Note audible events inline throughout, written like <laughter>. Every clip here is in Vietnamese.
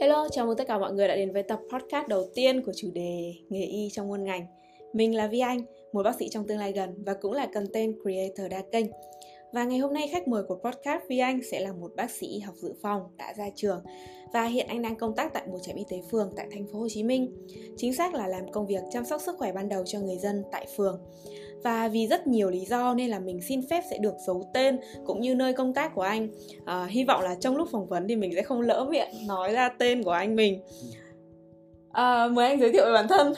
Hello, chào mừng tất cả mọi người đã đến với tập podcast đầu tiên của chủ đề nghề y trong muôn ngành. Mình là Vi Anh, một bác sĩ trong tương lai gần và cũng là content creator đa kênh. Và ngày hôm nay khách mời của podcast Vi Anh sẽ là một bác sĩ học dự phòng đã ra trường và hiện anh đang công tác tại một trạm y tế phường tại thành phố Hồ Chí Minh. Chính xác là làm công việc chăm sóc sức khỏe ban đầu cho người dân tại phường. Và vì rất nhiều lý do nên là mình xin phép sẽ được giấu tên cũng như nơi công tác của anh. À, hy vọng là trong lúc phỏng vấn thì mình sẽ không lỡ miệng nói ra tên của anh mình. À, mời anh giới thiệu về bản thân.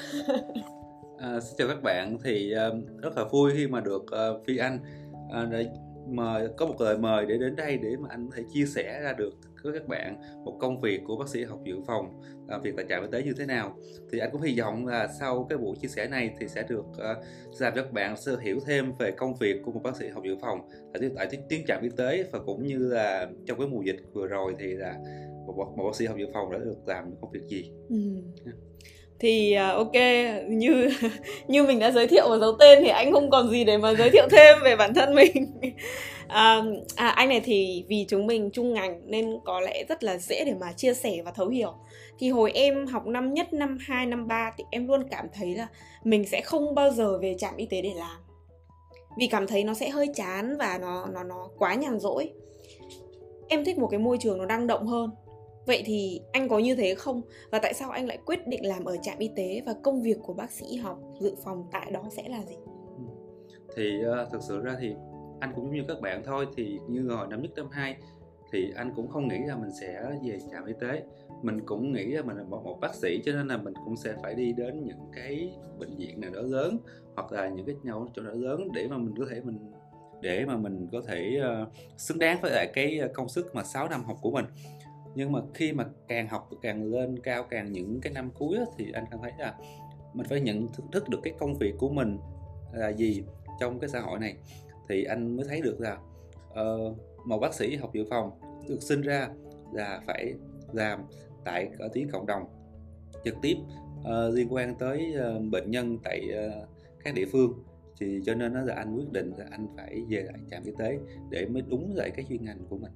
À, <laughs> xin chào các bạn thì um, rất là vui khi mà được uh, Phi Anh uh, để mời có một lời mời để đến đây để mà anh có thể chia sẻ ra được với các bạn một công việc của bác sĩ học dự phòng làm việc tại trạm y tế như thế nào. Thì anh cũng hy vọng là sau cái buổi chia sẻ này thì sẽ được uh, làm cho các bạn sơ hiểu thêm về công việc của một bác sĩ học dự phòng tại tại tuyến trạm y tế và cũng như là trong cái mùa dịch vừa rồi thì là một, một bác sĩ học dự phòng đã được làm công việc gì. Ừ thì uh, ok như <laughs> như mình đã giới thiệu và giấu tên thì anh không còn gì để mà giới thiệu thêm về bản thân mình. <laughs> À, à, anh này thì vì chúng mình chung ngành nên có lẽ rất là dễ để mà chia sẻ và thấu hiểu. Thì hồi em học năm nhất năm 2, năm 3 thì em luôn cảm thấy là mình sẽ không bao giờ về trạm y tế để làm. Vì cảm thấy nó sẽ hơi chán và nó nó nó quá nhàn rỗi. Em thích một cái môi trường nó năng động hơn. Vậy thì anh có như thế không? Và tại sao anh lại quyết định làm ở trạm y tế và công việc của bác sĩ học dự phòng tại đó sẽ là gì? Ừ. Thì uh, thực sự ra thì anh cũng như các bạn thôi thì như hồi năm nhất năm hai thì anh cũng không nghĩ là mình sẽ về trạm y tế mình cũng nghĩ là mình là một, một bác sĩ cho nên là mình cũng sẽ phải đi đến những cái bệnh viện nào đó lớn hoặc là những cái nhau chỗ đó lớn để mà mình có thể mình để mà mình có thể uh, xứng đáng với lại cái công sức mà 6 năm học của mình nhưng mà khi mà càng học càng lên cao càng những cái năm cuối đó, thì anh cảm thấy là mình phải nhận thức được cái công việc của mình là gì trong cái xã hội này. Thì anh mới thấy được là uh, một bác sĩ học dự phòng được sinh ra là phải làm tại ở tuyến cộng đồng trực tiếp uh, liên quan tới uh, bệnh nhân tại uh, các địa phương. Thì cho nên đó là anh quyết định là anh phải về lại trạm y tế để mới đúng lại cái chuyên ngành của mình.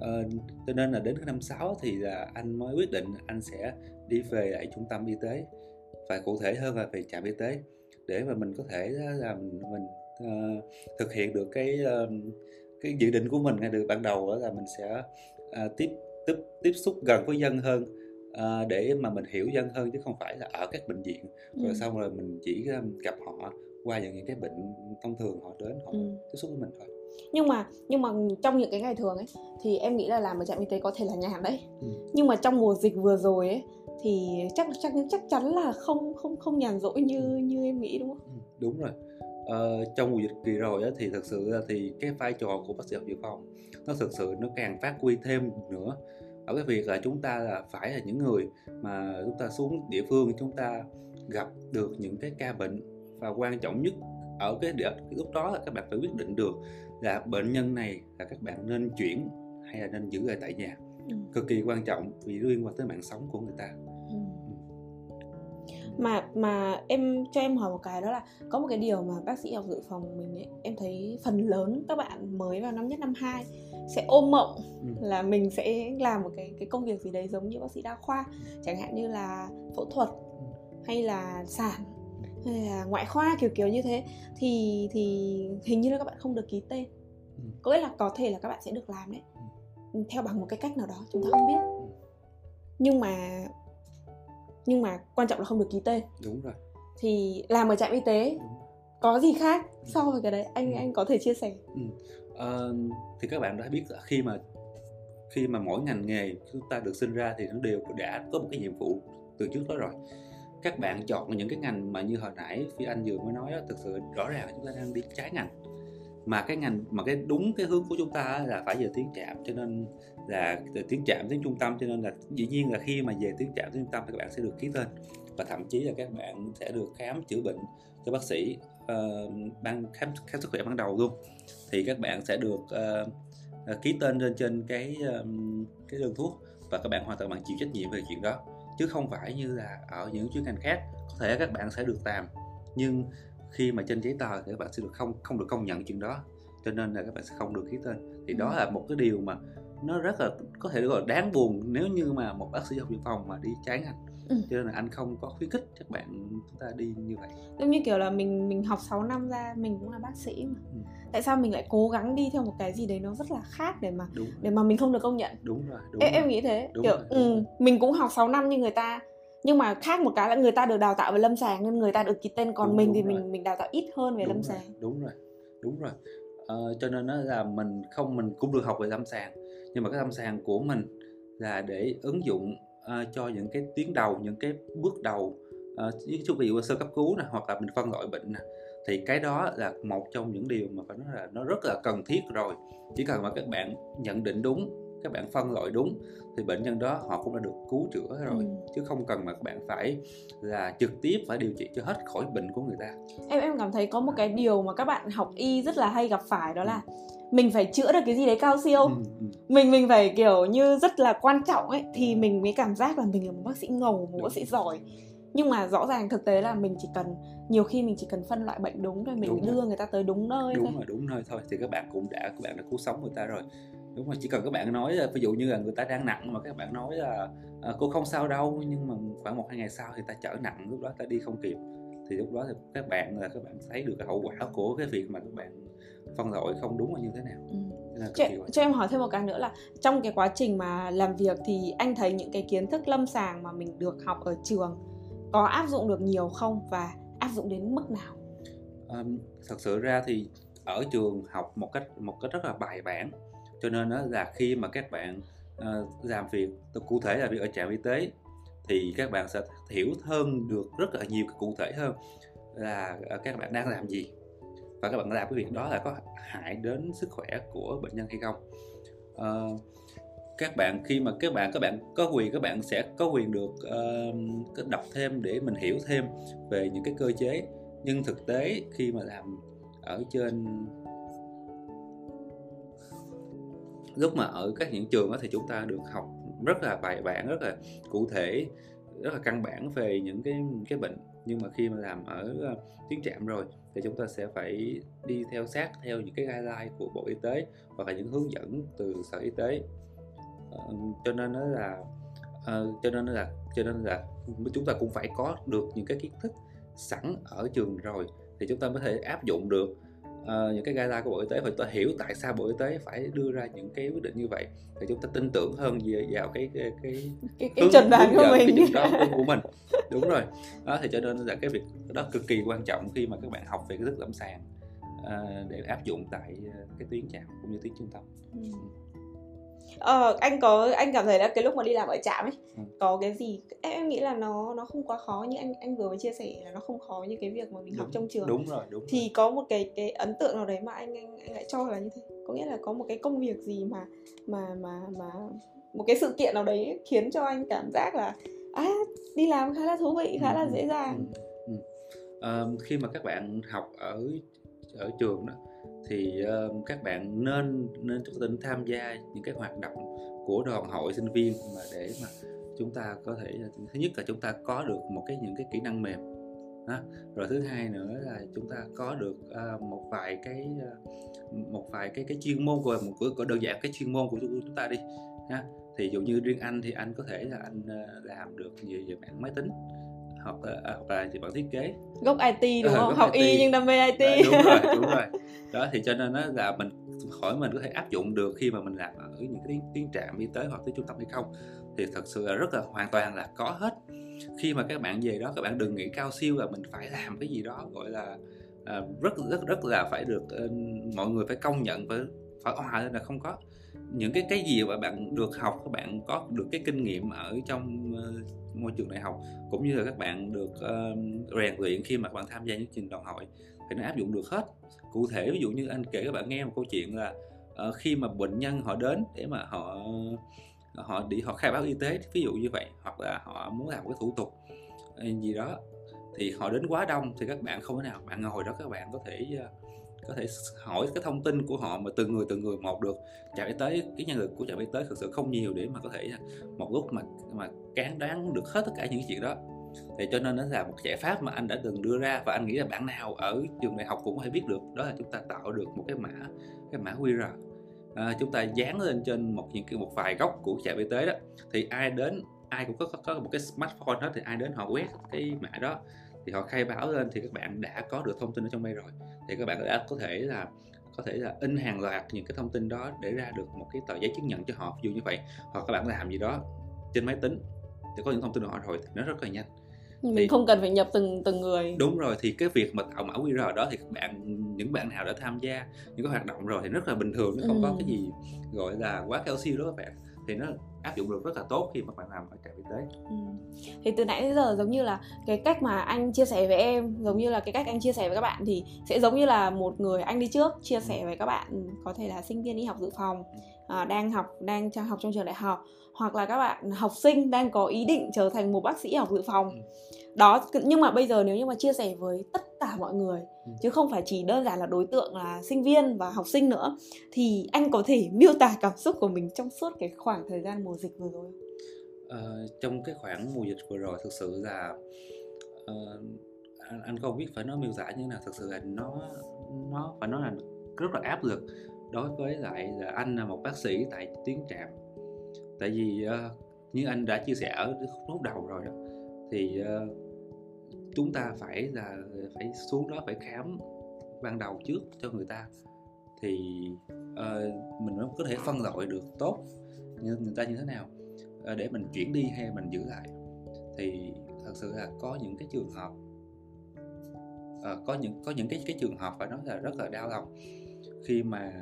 Ờ, cho nên là đến năm 6 thì là anh mới quyết định anh sẽ đi về lại trung tâm y tế và cụ thể hơn là về trạm y tế để mà mình có thể là mình, mình uh, thực hiện được cái uh, cái dự định của mình ngay từ ban đầu đó là mình sẽ uh, tiếp tiếp tiếp xúc gần với dân hơn uh, để mà mình hiểu dân hơn chứ không phải là ở các bệnh viện ừ. rồi xong rồi mình chỉ gặp họ qua những cái bệnh thông thường họ đến họ ừ. tiếp xúc với mình thôi nhưng mà nhưng mà trong những cái ngày thường ấy thì em nghĩ là làm ở trạm y tế có thể là nhàn đấy ừ. nhưng mà trong mùa dịch vừa rồi ấy thì chắc chắc chắc chắn là không không không nhàn rỗi như ừ. như em nghĩ đúng không? Ừ, đúng rồi. Ờ, trong mùa dịch kỳ rồi á, thì thật sự là thì cái vai trò của bác sĩ học dự phòng nó thực sự nó càng phát huy thêm nữa ở cái việc là chúng ta là phải là những người mà chúng ta xuống địa phương chúng ta gặp được những cái ca bệnh và quan trọng nhất ở cái, cái lúc đó là các bạn phải quyết định được là bệnh nhân này là các bạn nên chuyển hay là nên giữ ở tại nhà ừ. cực kỳ quan trọng vì liên quan tới mạng sống của người ta ừ. mà mà em cho em hỏi một cái đó là có một cái điều mà bác sĩ học dự phòng mình ấy em thấy phần lớn các bạn mới vào năm nhất năm hai sẽ ôm mộng ừ. là mình sẽ làm một cái cái công việc gì đấy giống như bác sĩ đa khoa chẳng hạn như là phẫu thuật ừ. hay là sản hay là ngoại khoa kiểu kiểu như thế. Thì thì hình như là các bạn không được ký tên. Ừ. có nghĩa là có thể là các bạn sẽ được làm đấy ừ. theo bằng một cái cách nào đó chúng ta không biết. Ừ. nhưng mà nhưng mà quan trọng là không được ký tên. Đúng rồi. Thì làm ở trạm y tế có gì khác so với cái đấy? Anh ừ. anh có thể chia sẻ. Ừ. uh, thì các bạn đã biết khi mà khi mà mỗi ngành nghề chúng ta được sinh ra thì nó đều đã có một cái nhiệm vụ từ trước đó rồi các bạn chọn những cái ngành mà như hồi nãy phi anh vừa mới nói đó, thực sự rõ ràng là chúng ta đang đi trái ngành. Mà cái ngành mà cái đúng cái hướng của chúng ta là phải về tiếng trạm cho nên là tiếng trạm tiếng trung tâm cho nên là dĩ nhiên là khi mà về tiếng trạm tiếng trung tâm thì các bạn sẽ được ký tên. Và thậm chí là các bạn sẽ được khám chữa bệnh cho bác sĩ uh, ban khám khám sức khỏe ban đầu luôn. Thì các bạn sẽ được uh, ký tên lên trên cái uh, cái đơn thuốc và các bạn hoàn toàn bạn chịu trách nhiệm về chuyện đó chứ không phải như là ở những chuyên ngành khác có thể các bạn sẽ được làm nhưng khi mà trên giấy tờ thì các bạn sẽ được không không được công nhận chuyện đó cho nên là các bạn sẽ không được ký tên thì đó ừ. là một cái điều mà nó rất là có thể gọi là đáng buồn nếu như mà một bác sĩ học dự phòng mà đi trái ngành Ừ. cho nên là anh không có khuyến khích các bạn chúng ta đi như vậy giống như kiểu là mình mình học 6 năm ra mình cũng là bác sĩ mà Ừ. tại sao mình lại cố gắng đi theo một cái gì đấy nó rất là khác để mà đúng để mà mình không được công nhận đúng rồi đúng em, rồi. em nghĩ thế Đúng kiểu rồi, ừ, rồi. mình cũng học 6 năm như người ta nhưng mà khác một cái là người ta được đào tạo về lâm sàng nên người ta được ký tên còn Đúng, mình đúng thì rồi. mình mình đào tạo ít hơn về đúng lâm rồi, sàng đúng rồi đúng rồi Ờ, cho nên nó là mình không mình cũng được học về lâm sàng nhưng mà cái lâm sàng của mình là để ứng dụng ờ, cho những cái tuyến đầu những cái bước đầu uh, ví dụ ví dụ sơ cấp cứu nè hoặc là mình phân loại bệnh nè thì cái đó là một trong những điều mà phải nói là nó rất là cần thiết rồi. Chỉ cần mà các bạn nhận định đúng các bạn phân loại đúng thì bệnh nhân đó họ cũng đã được cứu chữa rồi. Ừ. chứ không cần mà các bạn phải là trực tiếp phải điều trị cho hết khỏi bệnh của người ta. Em em cảm thấy có một cái điều mà các bạn học y rất là hay gặp phải đó là mình phải chữa được cái gì đấy cao siêu. Ừ, ừ. mình mình phải kiểu như rất là quan trọng ấy thì mình mới cảm giác là mình là một bác sĩ ngầu một bác sĩ giỏi. Nhưng mà rõ ràng thực tế là mình chỉ cần nhiều khi mình chỉ cần phân loại bệnh đúng thôi mình Đúng rồi. đưa người ta tới đúng nơi thôi. đúng rồi đúng nơi thôi. Thì các bạn cũng đã các bạn đã cứu sống người ta rồi. Đúng rồi chỉ cần các bạn nói là ví dụ như là người ta đang nặng mà các bạn nói là à, cô không sao đâu nhưng mà khoảng một hai ngày sau thì ta trở nặng lúc đó ta đi không kịp. Thì lúc đó thì các bạn là các bạn thấy được cái hậu quả của cái việc mà các bạn phân loại không đúng là như thế nào. Ừ. Cho, cho em hỏi thêm một cái nữa là trong cái quá trình mà làm việc thì anh thấy những cái kiến thức lâm sàng mà mình được học ở trường có áp dụng được nhiều không và áp dụng đến mức nào? Um, thật sự ra thì ở trường học một cách một cách rất là bài bản. Cho nên đó là khi mà các bạn ờ, làm việc cụ thể là việc ở trạm y tế thì các bạn sẽ hiểu hơn được rất là nhiều cụ thể hơn là ờ, các bạn đang làm gì và các bạn làm cái việc đó là có hại đến sức khỏe của bệnh nhân hay không? Uh, các bạn khi mà các bạn các bạn có quyền các bạn sẽ có quyền được uh, đọc thêm để mình hiểu thêm về những cái cơ chế. Nhưng thực tế khi mà làm ở trên lúc mà ở các những trường đó thì chúng ta được học rất là bài bản rất là cụ thể rất là căn bản về những cái cái bệnh. Nhưng mà khi mà làm ở ờ, tuyến trạm rồi thì chúng ta sẽ phải đi theo sát theo những cái guideline của bộ y tế hoặc là những hướng dẫn từ sở y tế. Ờ, cho nên nó là ờ, cho nên là, cho nên là chúng ta cũng phải có được những cái kiến thức sẵn ở trường rồi thì chúng ta mới thể áp dụng được ờ, những cái guideline của bộ y tế và chúng ta hiểu tại sao bộ y tế phải đưa ra những cái quyết định như vậy thì chúng ta tin tưởng hơn về vào cái cái cái cái, cái đoán hướng của mình. cái đoán của mình. Đúng rồi. Đó thì cho nên là cái việc đó cực kỳ quan trọng khi mà các bạn học về cái thức lâm sàng ờ, để áp dụng tại ờ, cái tuyến trạm cũng như tuyến trung tâm. Ừ. Ờ, anh có anh cảm thấy là cái lúc mà đi làm ở trạm ấy Ừ. có cái gì em, em nghĩ là nó nó không quá khó như anh anh vừa mới chia sẻ là nó không khó như cái việc mà mình học Đúng- trong trường đúng rồi đúng rồi. thì có một cái cái ấn tượng nào đấy mà anh anh anh lại cho là như thế có nghĩa là có một cái công việc gì mà mà mà mà một cái sự kiện nào đấy khiến cho anh cảm giác là à đi làm khá là thú vị khá là Ừ, dễ ừ, dàng ừ, ừ. Ờ, khi mà các bạn học ở ở trường đó thì uh, các bạn nên nên chúng ta nên tham gia những cái hoạt động của đoàn hội sinh viên mà để mà chúng ta có thể thứ nhất là chúng ta có được một cái những cái kỹ năng mềm đó. rồi thứ hai nữa là chúng ta có được uh, một vài cái uh, một vài cái cái chuyên môn của một của, của đơn giản cái chuyên môn của chúng ta đi ha thì dụ như riêng anh thì anh có thể là anh uh, làm được về về mạng máy tính hoặc là à, hoặc là về bản thiết kế. Gốc IT đúng Ờ, không? học y IT. nhưng đam mê IT Đấy, đúng rồi <laughs> đúng rồi. Đó thì cho nên đó là mình hỏi mình có thể áp dụng được khi mà mình làm ở những cái tuyến, tuyến trạm y tế hoặc tuyến trung tâm hay không. Thì thật sự là rất là hoàn toàn là có hết. Khi mà các bạn về đó các bạn đừng nghĩ cao siêu là mình phải làm cái gì đó gọi là à, rất rất rất là phải được ờ, mọi người phải công nhận phải phải hòa lên là không có. Những cái cái gì mà bạn được học các bạn có được cái kinh nghiệm ở trong ờ, môi trường đại học cũng như là các bạn được uh, rèn luyện khi mà các bạn tham gia những trình đoàn hội thì nó áp dụng được hết. Cụ thể ví dụ như anh kể các bạn nghe một câu chuyện là uh, khi mà bệnh nhân họ đến để mà họ họ đi họ khai báo y tế ví dụ như vậy hoặc là họ muốn làm cái thủ tục ờ, gì đó thì họ đến quá đông thì các bạn không thể nào bạn ngồi đó các bạn có thể uh, có thể hỏi cái thông tin của họ mà từng người từng người một được. Trạm y tế cái nhân lực của trạm y tế thực sự không nhiều để mà có thể một lúc mà mà cán đoán được hết tất cả những chuyện đó. Thì cho nên nó là một giải pháp mà anh đã từng đưa ra và anh nghĩ là bạn nào ở trường đại học cũng có thể biết được đó là chúng ta tạo được một cái mã cái mã QR à, chúng ta dán lên trên một những cái một vài góc của trạm y tế đó. Thì ai đến ai cũng có, có, có một cái smartphone đó thì ai đến họ quét cái mã đó thì họ khai báo lên thì các bạn đã có được thông tin ở trong đây rồi. Thì các bạn đã có thể là có thể là in hàng loạt những cái thông tin đó để ra được một cái tờ giấy chứng nhận cho họ. Ví dụ như vậy hoặc các bạn làm gì đó trên máy tính thì có những thông tin của họ rồi thì nó rất là nhanh. Mình Thì- không cần phải nhập từng từng người. Đúng rồi thì cái việc mà tạo mã QR đó thì các bạn những bạn nào đã tham gia những cái hoạt động rồi thì rất là bình thường nó không có Ừ. cái gì gọi là quá cao siêu đó các bạn. Thì nó áp dụng được rất là tốt khi mà bạn làm ở trạm y tế Ừ. thì từ nãy đến giờ giống như là cái cách mà anh chia sẻ với em giống như là cái cách anh chia sẻ với các bạn thì sẽ giống như là một người anh đi trước chia sẻ với các bạn có thể là sinh viên y học dự phòng à, đang học đang học trong trường đại học hoặc là các bạn học sinh đang có ý định trở thành một bác sĩ học dự phòng Ừ. đó nhưng mà bây giờ nếu như mà chia sẻ với tất cả mọi người Ừ. chứ không phải chỉ đơn giản là đối tượng là sinh viên và học sinh nữa thì anh có thể miêu tả cảm xúc của mình trong suốt cái khoảng thời gian mùa dịch vừa rồi? Ờ, trong cái khoảng mùa dịch vừa rồi thực sự là ờ, anh, anh không biết phải nói miêu tả như thế nào thực sự là nó nó phải nói là rất là áp lực đối với lại là anh là một bác sĩ tại tuyến trạm tại vì ờ, như anh đã chia sẻ ở lúc đầu rồi đó thì ờ, chúng ta phải là phải xuống đó phải khám ban đầu trước cho người ta. Thì uh, mình mới có thể phân loại được tốt như người ta như thế nào uh, để mình chuyển đi hay mình giữ lại. Thì thật sự là có những cái trường hợp uh, có những có những cái cái trường hợp phải nói là rất là đau lòng. Khi mà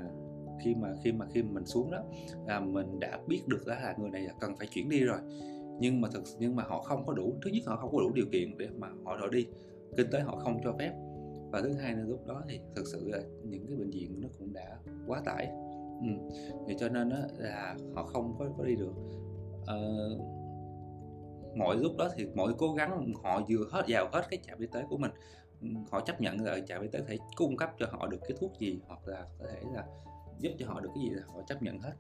khi mà khi mà khi mà mình xuống đó là mình đã biết được đó là người này là cần phải chuyển đi rồi nhưng mà thực nhưng mà họ không có đủ thứ nhất họ không có đủ điều kiện để mà họ đòi đi kinh tế họ không cho phép. Và thứ hai là lúc đó thì thực sự là những cái bệnh viện nó cũng đã quá tải. Ừ. thì cho nên đó là họ không có, có đi được. Ờ, mọi lúc đó thì mọi cố gắng họ vừa hết vào hết cái trạm y tế của mình ừ, họ chấp nhận là trạm y tế có thể cung cấp cho họ được cái thuốc gì hoặc là có thể là giúp cho họ được cái gì là họ chấp nhận hết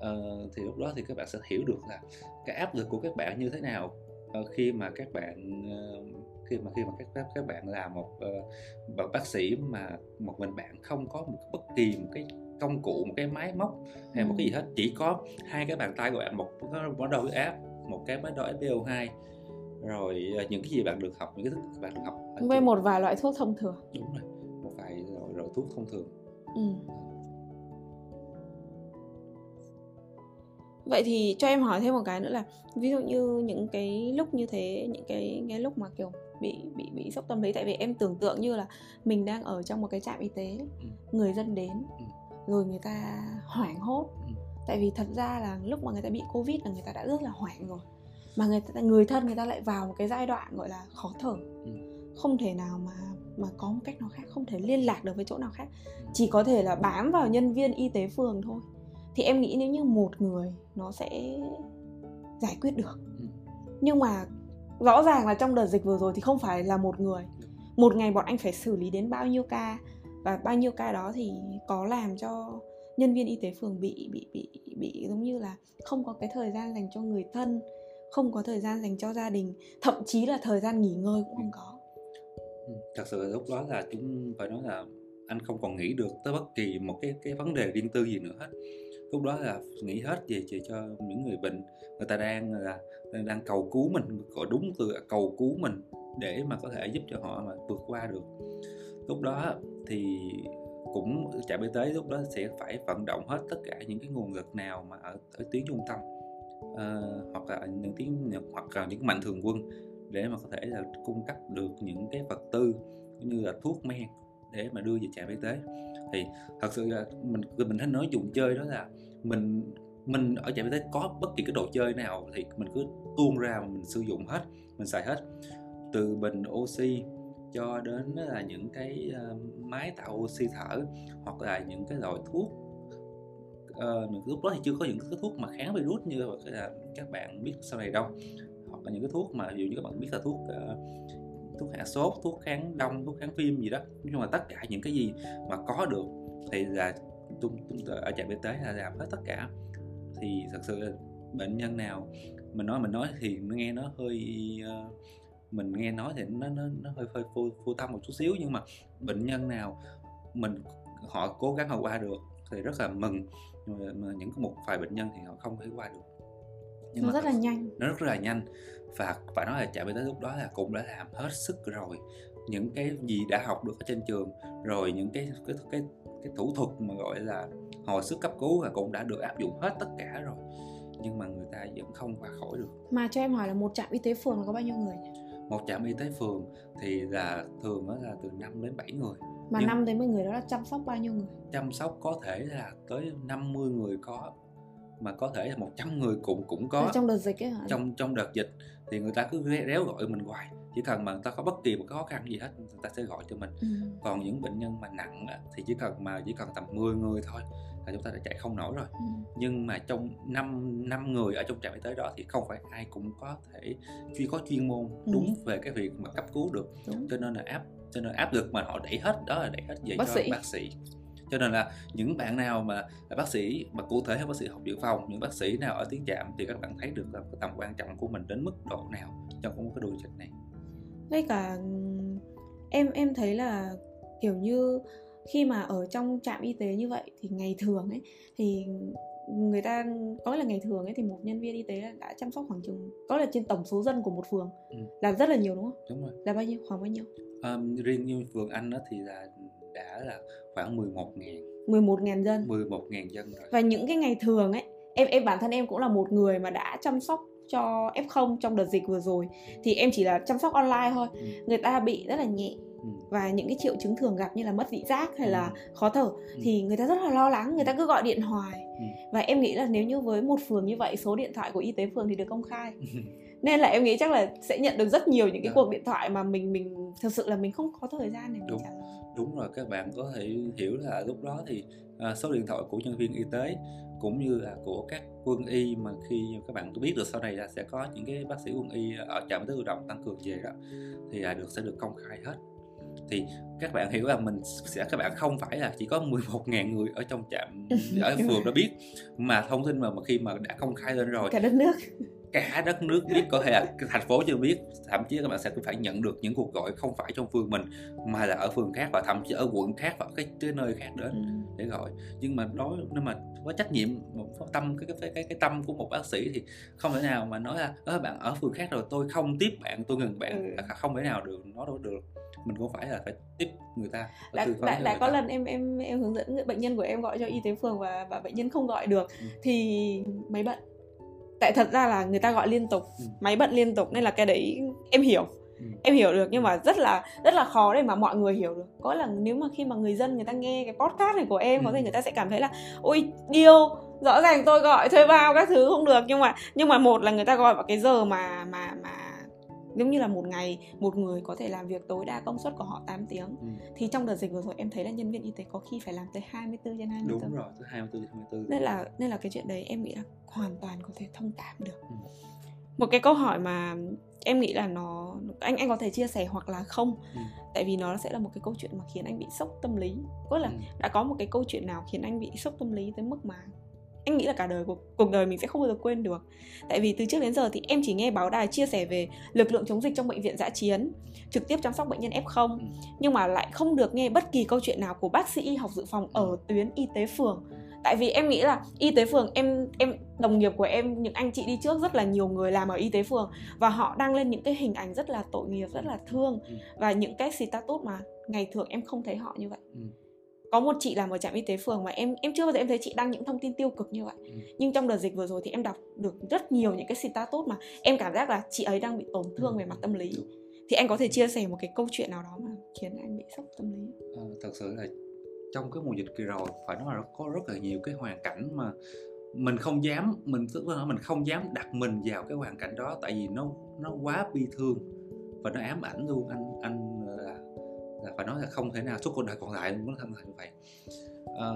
ờ, thì lúc đó thì các bạn sẽ hiểu được là cái áp lực của các bạn như thế nào. Ờ, khi mà các bạn ờ, khi mà khi mà các các, các bạn là một uh, bác sĩ mà một mình bạn không có một bất kỳ một cái công cụ một cái máy móc hay một cái gì hết chỉ có hai cái bàn tay của bạn một cái máy đo huyết áp một cái máy đo SpO2 rồi những cái gì bạn được học những cái thức bạn được học với một vài loại thuốc thông thường. Đúng rồi một vài loại, loại thuốc thông thường. Ừ. Vậy thì cho em hỏi thêm một cái nữa là ví dụ như những cái lúc như thế những cái cái lúc mà kiểu bị bị bị sốc tâm lý tại vì em tưởng tượng như là mình đang ở trong một cái trạm y tế người dân đến Ừ. rồi người ta hoảng hốt Ừ. tại vì thật ra là lúc mà người ta bị covid là người ta đã rất là hoảng rồi mà người ta người thân người ta lại vào một cái giai đoạn gọi là khó thở Ừ. không thể nào mà mà có một cách nào khác không thể liên lạc được với chỗ nào khác Ừ. chỉ có thể là bám vào nhân viên y tế phường thôi thì em nghĩ nếu như một người nó sẽ giải quyết được. Ừ. nhưng mà rõ ràng là trong đợt dịch vừa rồi thì không phải là một người. Một ngày bọn anh phải xử lý đến bao nhiêu ca và bao nhiêu ca đó thì có làm cho nhân viên y tế phường bị bị bị bị giống như là không có cái thời gian dành cho người thân không có thời gian dành cho gia đình thậm chí là thời gian nghỉ ngơi cũng không có. Ừ, thật sự lúc đó là chúng phải nói là anh không còn nghĩ được tới bất kỳ một cái cái vấn đề riêng tư gì nữa hết lúc đó là nghĩ hết về chỉ cho những người bệnh. Người ta đang là đang, đang cầu cứu mình gọi đúng từ là cầu cứu mình để mà có thể giúp cho họ mà vượt qua được. Lúc đó thì cũng trạm y tế lúc đó sẽ phải vận động hết tất cả những cái nguồn lực nào mà ở, ở tuyến trung tâm à, hoặc là những tiếng hoặc là những mạnh thường quân để mà có thể là cung cấp được những cái vật tư cũng như là thuốc men để mà đưa về trạm y tế thì thật sự là mình mình hay nói dùng chơi đó là mình mình ở trạm y tế có bất kỳ cái đồ chơi nào thì mình cứ tuôn ra mà mình sử dụng hết mình xài hết. Từ bình oxy cho đến là những cái ờ, máy tạo oxy thở hoặc là những cái loại thuốc Ờ, những lúc đó thì chưa có những cái thuốc mà kháng virus như là các bạn biết sau này đâu. Hoặc là những cái thuốc mà ví dụ như các bạn biết là thuốc uh, thuốc hạ sốt thuốc kháng đông thuốc kháng viêm gì đó. Nói chung là tất cả những cái gì mà có được thì là chúng tôi ở trạm y tế là làm hết tất cả. Thì thật sự là bệnh nhân nào mình nói mình nói thì nó nghe nó hơi ờ, mình nghe nói thì nó nó, nó hơi hơi vô, vô tâm một chút xíu. Nhưng mà bệnh nhân nào mình họ cố gắng họ qua được thì rất là mừng. Nhưng mà, mà những một vài bệnh nhân thì họ không thể qua được. Nhưng nó rất là nhanh. nó rất là nhanh và phải nói là trạm y tế lúc đó là cũng đã làm hết sức rồi. Những cái gì đã học được ở trên trường rồi những cái cái cái cái thủ thuật mà gọi là hồi sức cấp cứu là cũng đã được áp dụng hết tất cả rồi. Nhưng mà người ta vẫn không qua khỏi được. Mà cho em hỏi là một trạm y tế phường là có bao nhiêu người nhỉ? một trạm y tế phường thì là thường là từ 5 đến 7 người. Mà năm đến 10 người đó là chăm sóc bao nhiêu người? Chăm sóc có thể là tới 50 người có mà có thể là 100 người cũng cũng có. Ở trong đợt dịch ấy hả trong trong đợt dịch thì người ta cứ réo gọi mình hoài chỉ cần mà người ta có bất kỳ một cái khó khăn gì hết người ta sẽ gọi cho mình ừ. còn những bệnh nhân mà nặng thì chỉ cần mà chỉ cần tầm 10 người thôi là chúng ta đã chạy không nổi rồi ừ. nhưng mà trong năm năm người ở trong trạm y tế đó thì không phải ai cũng có thể chuyên có chuyên môn Ừ. đúng về cái việc mà cấp cứu được đúng cho nên là áp cho nên áp lực mà họ đẩy hết đó là đẩy hết về Bác cho sĩ. bác sĩ cho nên là những bạn nào mà là bác sĩ mà cụ thể là bác sĩ học dự phòng những bác sĩ nào ở tuyến trạm thì các bạn thấy được là cái tầm quan trọng của mình đến mức độ nào trong cái đùi dịch này? Với cả em em thấy là kiểu như khi mà ở trong trạm y tế như vậy thì ngày thường ấy thì người ta có là ngày thường ấy thì một nhân viên y tế là đã chăm sóc khoảng chừng có là trên tổng số dân của một phường Ừ. là rất là nhiều đúng không? Đúng rồi. Là bao nhiêu? Khoảng bao nhiêu? Um, riêng như phường Anh đó thì là đã là khoảng 11 ngàn. 11.000 dân. 11 ngàn dân rồi. Và những cái ngày thường ấy em em bản thân em cũng là một người mà đã chăm sóc cho F0 trong đợt dịch vừa rồi. Thì em chỉ là chăm sóc online thôi. Ừ. người ta bị rất là nhẹ. Ừ. và những cái triệu chứng thường gặp như là mất vị giác hay là khó thở Ừ. thì người ta rất là lo lắng người ta cứ gọi điện hoài Ừ. và em nghĩ là nếu như với một phường như vậy số điện thoại của y tế phường thì được công khai nên là em nghĩ chắc là sẽ nhận được rất nhiều những cái Dạ. cuộc điện thoại mà mình mình thực sự là mình không có thời gian để Đúng. trả lời đúng rồi các bạn có thể hiểu là lúc đó thì à, số điện thoại của nhân viên y tế cũng như là của các quân y mà khi các bạn có biết được sau này là sẽ có những cái bác sĩ quân y ở trạm lưu động tăng cường về đó thì là được sẽ được công khai hết thì các bạn hiểu là mình sẽ các bạn không phải là chỉ có 11.000 người ở trong trạm <laughs> ở phường đó biết mà thông tin mà mà khi mà đã công khai lên rồi cả đất nước cả đất nước biết có thể là thành phố chưa biết thậm chí các bạn sẽ phải nhận được những cuộc gọi không phải trong phường mình mà là ở phường khác và thậm chí ở quận khác và cái, cái nơi khác đến Ừ. để gọi nhưng mà đối nhưng mà có trách nhiệm một có tâm cái cái cái cái tâm của một bác sĩ thì không thể nào mà nói là ơ bạn ở phường khác rồi tôi không tiếp bạn tôi ngừng bạn Ừ. là không thể nào được nó đâu được mình cũng phải là phải tiếp người ta đã, đã, đã có ta. lần em em em hướng dẫn bệnh nhân của em gọi cho y tế phường và và bệnh nhân không gọi được Ừ. thì máy bận tại thật ra là người ta gọi liên tục Ừ. máy bận liên tục nên là cái đấy em hiểu Ừ. em hiểu được nhưng mà rất là rất là khó để mà mọi người hiểu được có là nếu mà khi mà người dân người ta nghe cái podcast này của em có Ừ. thể người ta sẽ cảm thấy là ôi điêu rõ ràng tôi gọi thuê bao các thứ không được nhưng mà nhưng mà một là người ta gọi vào cái giờ mà mà mà giống như là một ngày một người có thể làm việc tối đa công suất của họ 8 tiếng Ừ. thì trong đợt dịch vừa rồi em thấy là nhân viên y tế có khi phải làm tới 24 trên 24 đúng rồi thứ 24 24 nên là nên là cái chuyện đấy em nghĩ là hoàn toàn có thể thông cảm được Ừ. một cái câu hỏi mà em nghĩ là nó anh anh có thể chia sẻ hoặc là không Ừ. tại vì nó sẽ là một cái câu chuyện mà khiến anh bị sốc tâm lý có là Ừ. đã có một cái câu chuyện nào khiến anh bị sốc tâm lý tới mức mà anh nghĩ là cả đời cuộc, cuộc đời mình sẽ không bao giờ quên được tại vì từ trước đến giờ thì em chỉ nghe báo đài chia sẻ về lực lượng chống dịch trong bệnh viện giã chiến trực tiếp chăm sóc bệnh nhân F0 Ừ. nhưng mà lại không được nghe bất kỳ câu chuyện nào của bác sĩ y học dự phòng ở tuyến y tế phường tại vì em nghĩ là y tế phường em em đồng nghiệp của em những anh chị đi trước rất là nhiều người làm ở y tế phường và họ đăng lên những cái hình ảnh rất là tội nghiệp rất là thương Ừ. và những cái status mà ngày thường em không thấy họ như vậy Ừ. có một chị làm ở trạm y tế phường mà em em chưa bao giờ em thấy chị đăng những thông tin tiêu cực như vậy Ừ. nhưng trong đợt dịch vừa rồi thì em đọc được rất nhiều những cái status mà em cảm giác là chị ấy đang bị tổn thương Ừ. về mặt tâm lý Đúng. thì anh có thể chia sẻ một cái câu chuyện nào đó mà khiến anh bị sốc tâm lý Ờ, thật sự là trong cái mùa dịch kỳ rồi phải nói là có rất là nhiều cái hoàn cảnh mà mình không dám mình tức là mình không dám đặt mình vào cái hoàn cảnh đó tại vì nó nó quá bi thương và nó ám ảnh luôn anh anh là phải nói là không thể nào suốt cuộc đời còn lại muốn tham là như vậy. À,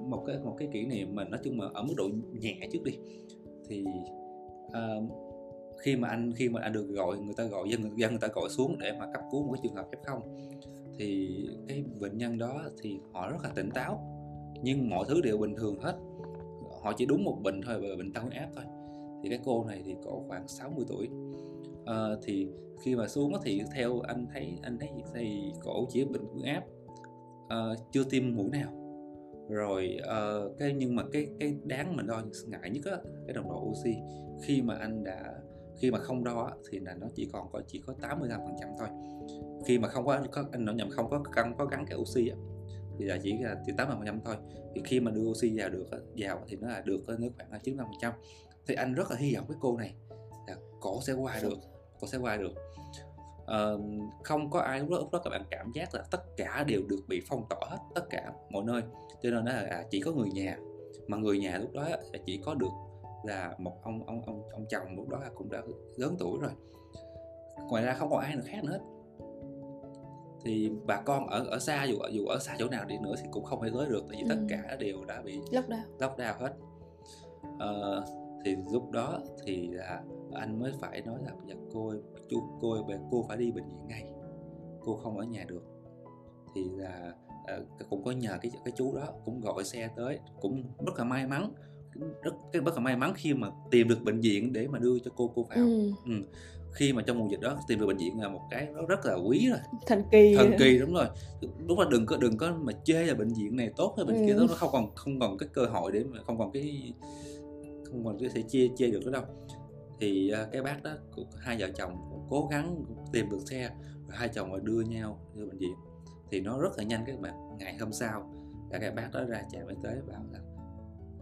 một cái một cái kỷ niệm mà nói chung mà ở mức độ nhẹ trước đi. Thì à, khi mà anh khi mà anh được gọi người ta gọi dân dân người ta gọi xuống để mà cấp cứu một cái trường hợp f0 thì cái bệnh nhân đó thì họ rất là tỉnh táo. Nhưng mọi thứ đều bình thường hết. Họ chỉ đúng một bệnh thôi bệnh tăng huyết áp thôi. Thì cái cô này thì có khoảng 60 tuổi. Ờ, thì khi mà xuống á thì theo anh thấy anh thấy thì cổ chỉ bệnh huyết áp uh, chưa tiêm mũi nào. Rồi uh, cái nhưng mà cái cái đáng mình lo ngại nhất á cái nồng độ oxy. Khi mà anh đã khi mà không đo thì là nó chỉ còn có chỉ có 85 phần trăm thôi. Khi mà không có, anh nói nhầm không có gắn có gắn cái oxy á, thì là chỉ là chỉ 80 phần trăm thôi. Thì khi mà đưa oxy vào được vào thì nó là được nếu khoảng là 95 phần trăm. Thì anh rất là hy vọng cái cô này là cổ sẽ qua được cổ sẽ qua được. Uh, không có ai lúc đó, lúc đó các bạn cảm giác là tất cả đều được bị phong tỏa hết tất cả mọi nơi. Cho nên là à, chỉ có người nhà. Mà người nhà lúc đó chỉ có được là một ông ông ông ông chồng lúc đó cũng đã lớn tuổi rồi. Ngoài ra không còn ai nữa khác nữa hết. Thì bà con ở ở xa dù dù ở xa chỗ nào đi nữa thì cũng không thể tới được tại vì ừ. tất cả đều đã bị lockdown lockdown hết. Uh, thì lúc đó thì là anh mới phải nói là dạ cô chú cô cô phải đi bệnh viện ngay. Cô không ở nhà được. Thì là uh, cũng có nhờ cái cái chú đó cũng gọi xe tới cũng rất là may mắn rất cái rất là may mắn khi mà tìm được bệnh viện để mà đưa cho cô cô vào. Ừ. Ừ. khi mà trong mùa dịch đó tìm được bệnh viện là một cái nó rất là quý rồi. Thần kỳ. Thần kỳ đúng rồi. Đúng là đừng có đừng có mà chê là bệnh viện này tốt hay bệnh ừ. kia tốt nó không còn không còn cái cơ hội để mà không còn cái không còn cái thể chê chê được nữa đâu thì uh, cái bác đó hai vợ chồng cố gắng tìm được xe rồi hai chồng rồi đưa nhau đưa bệnh viện. Thì nó rất là nhanh các bạn ngày hôm sau là cái bác đó ra trạm y tế bảo là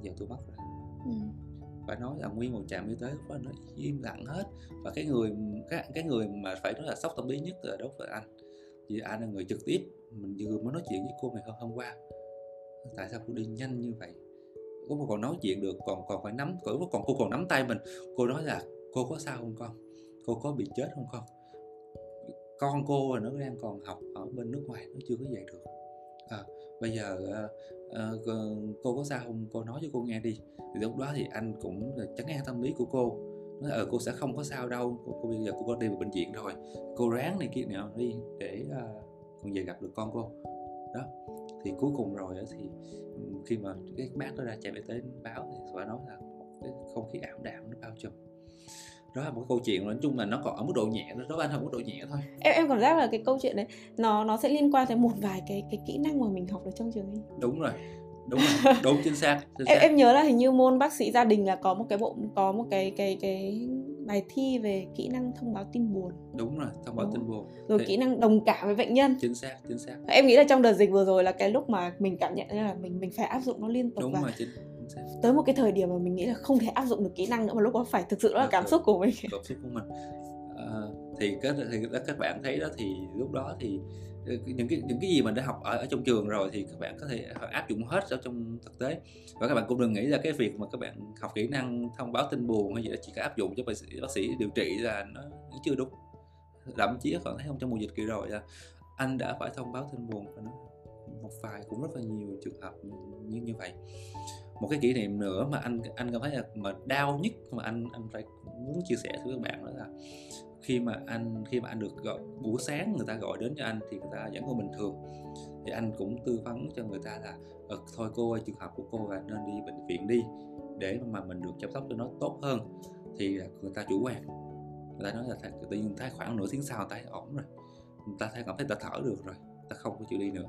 giờ tôi mất rồi. Ừ. và nói là nguyên một trạm y tế đó nó im lặng hết. Và cái người cái cái người mà phải nói là sốc tâm lý nhất là đối với anh. Vì anh là người trực tiếp mình vừa mới nói chuyện với cô ngày hôm, hôm qua. Tại sao cô đi nhanh như vậy cô còn nói chuyện được còn còn phải nắm cỡ còn cô còn nắm tay mình. Cô nói là cô có sao không con? Cô có bị chết không con? Con cô nó đang còn học ở bên nước ngoài nó chưa có về được. À, bây giờ à, à, cô có sao không? Cô nói cho cô nghe đi. Thì lúc đó thì anh cũng chấn an tâm lý của cô. Nói ờ cô sẽ không có sao đâu. Cô, cô bây giờ cô có đi vào bệnh viện rồi. Cô ráng này kia nào đi để à, còn về gặp được con cô. Đó thì cuối cùng rồi thì khi mà cái bác đó ra chạy về tới báo thì phải nói là một cái không khí ảm đạm nó bao trùm. Đó là một câu chuyện nói chung là nó còn ở mức độ nhẹ đó anh ở mức độ nhẹ thôi. Em em cảm giác là cái câu chuyện đấy nó nó sẽ liên quan tới một vài cái cái kỹ năng mà mình học được trong trường ấy. Đúng rồi đúng rồi đúng chính xác, chính <laughs> xác. Em, em nhớ là hình như môn bác sĩ gia đình là có một cái bộ có một cái cái cái bài thi về kỹ năng thông báo tin buồn. Đúng rồi thông báo đúng. tin buồn. Rồi Thế... kỹ năng đồng cảm với bệnh nhân. Chính xác chính xác. Em nghĩ là trong đợt dịch vừa rồi là cái lúc mà mình cảm nhận là mình mình phải áp dụng nó liên tục đúng và rồi chính tới một cái thời điểm mà mình nghĩ là không thể áp dụng được kỹ năng nữa mà lúc đó phải thực sự đó là cảm xúc của mình. Cảm xúc của mình. À, thì cái thì các bạn thấy đó thì lúc đó thì những cái những cái gì mình đã học ở, ở trong trường rồi thì các bạn có thể ờ, áp dụng hết ở trong thực tế. Và các bạn cũng đừng nghĩ là cái việc mà các bạn học kỹ năng thông báo tin buồn hay gì đó chỉ có áp dụng cho bác sĩ bác sĩ điều trị là nó chưa đúng. Thậm chí còn thấy không trong mùa dịch kỳ rồi là anh đã phải thông báo tin buồn và nó một vài cũng rất là nhiều trường hợp như như vậy. Một cái kỷ niệm nữa mà anh anh cảm thấy là mà đau nhất mà anh anh phải muốn chia sẻ với các bạn đó là khi mà anh khi mà anh được gọi buổi sáng người ta gọi đến cho anh thì người ta vẫn còn bình thường. Thì anh cũng tư vấn cho người ta là ờ, thôi cô ơi trường hợp của cô là nên đi bệnh viện đi để mà mình được chăm sóc cho nó tốt hơn. Thì người ta chủ quan. Người ta nói là tự nhiên thấy khoảng nửa tiếng sau thấy ổn rồi. Người ta thấy cảm thấy ta thở được rồi ta không có chịu đi nữa.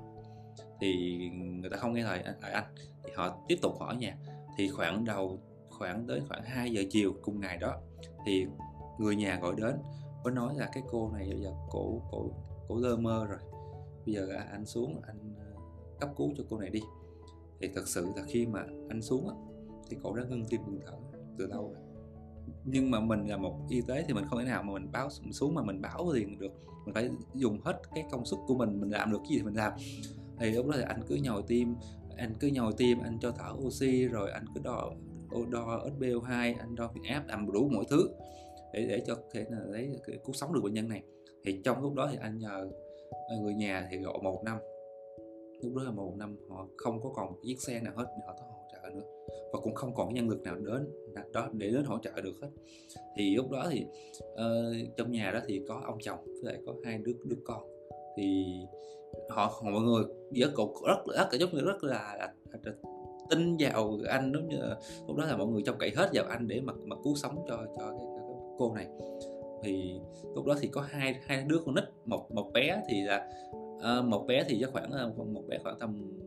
Thì người ta không nghe lời anh, anh. Thì họ tiếp tục hỏi nhà thì khoảng đầu khoảng tới khoảng 2 giờ chiều cùng ngày đó thì người nhà gọi đến có nói là cái cô này bây giờ cổ cổ cổ lơ mơ rồi. Bây giờ anh xuống anh ờ, cấp cứu cho cô này đi. Thì thật sự là khi mà anh xuống thì cổ đã ngưng tim ngừng thở từ lâu rồi. Nhưng mà mình là một y tế thì mình không thể nào mà mình báo xuống mà mình bảo liền được. Mình phải dùng hết cái công suất của mình mình làm được cái gì thì mình làm. Thì lúc đó thì anh cứ nhồi tim, anh cứ nhồi tim, anh cho thở oxy, rồi anh cứ đo đo SpO2 anh đo huyết áp, làm đủ mọi thứ để để cho thể là lấy cứu sống được bệnh nhân này. Thì trong lúc đó thì anh nhờ ờ, người nhà thì gọi một năm. Lúc đó là một năm họ không có còn một chiếc xe nào hết để họ có hỗ trợ nữa. Và cũng không còn nhân lực nào đến đó để đến hỗ trợ được hết. Thì lúc đó thì uh, trong nhà đó thì có ông chồng với lại có hai đứa đứa con. Thì họ mọi người rất rất rất là giống như rất là, là, là tin vào anh giống như là, lúc đó là mọi người trông cậy hết vào anh để mà mà cứu sống cho cho cái cô này. Thì lúc đó thì có hai hai đứa con nít một một bé thì là ờ, một bé thì chắc khoảng ờ, một bé khoảng tầm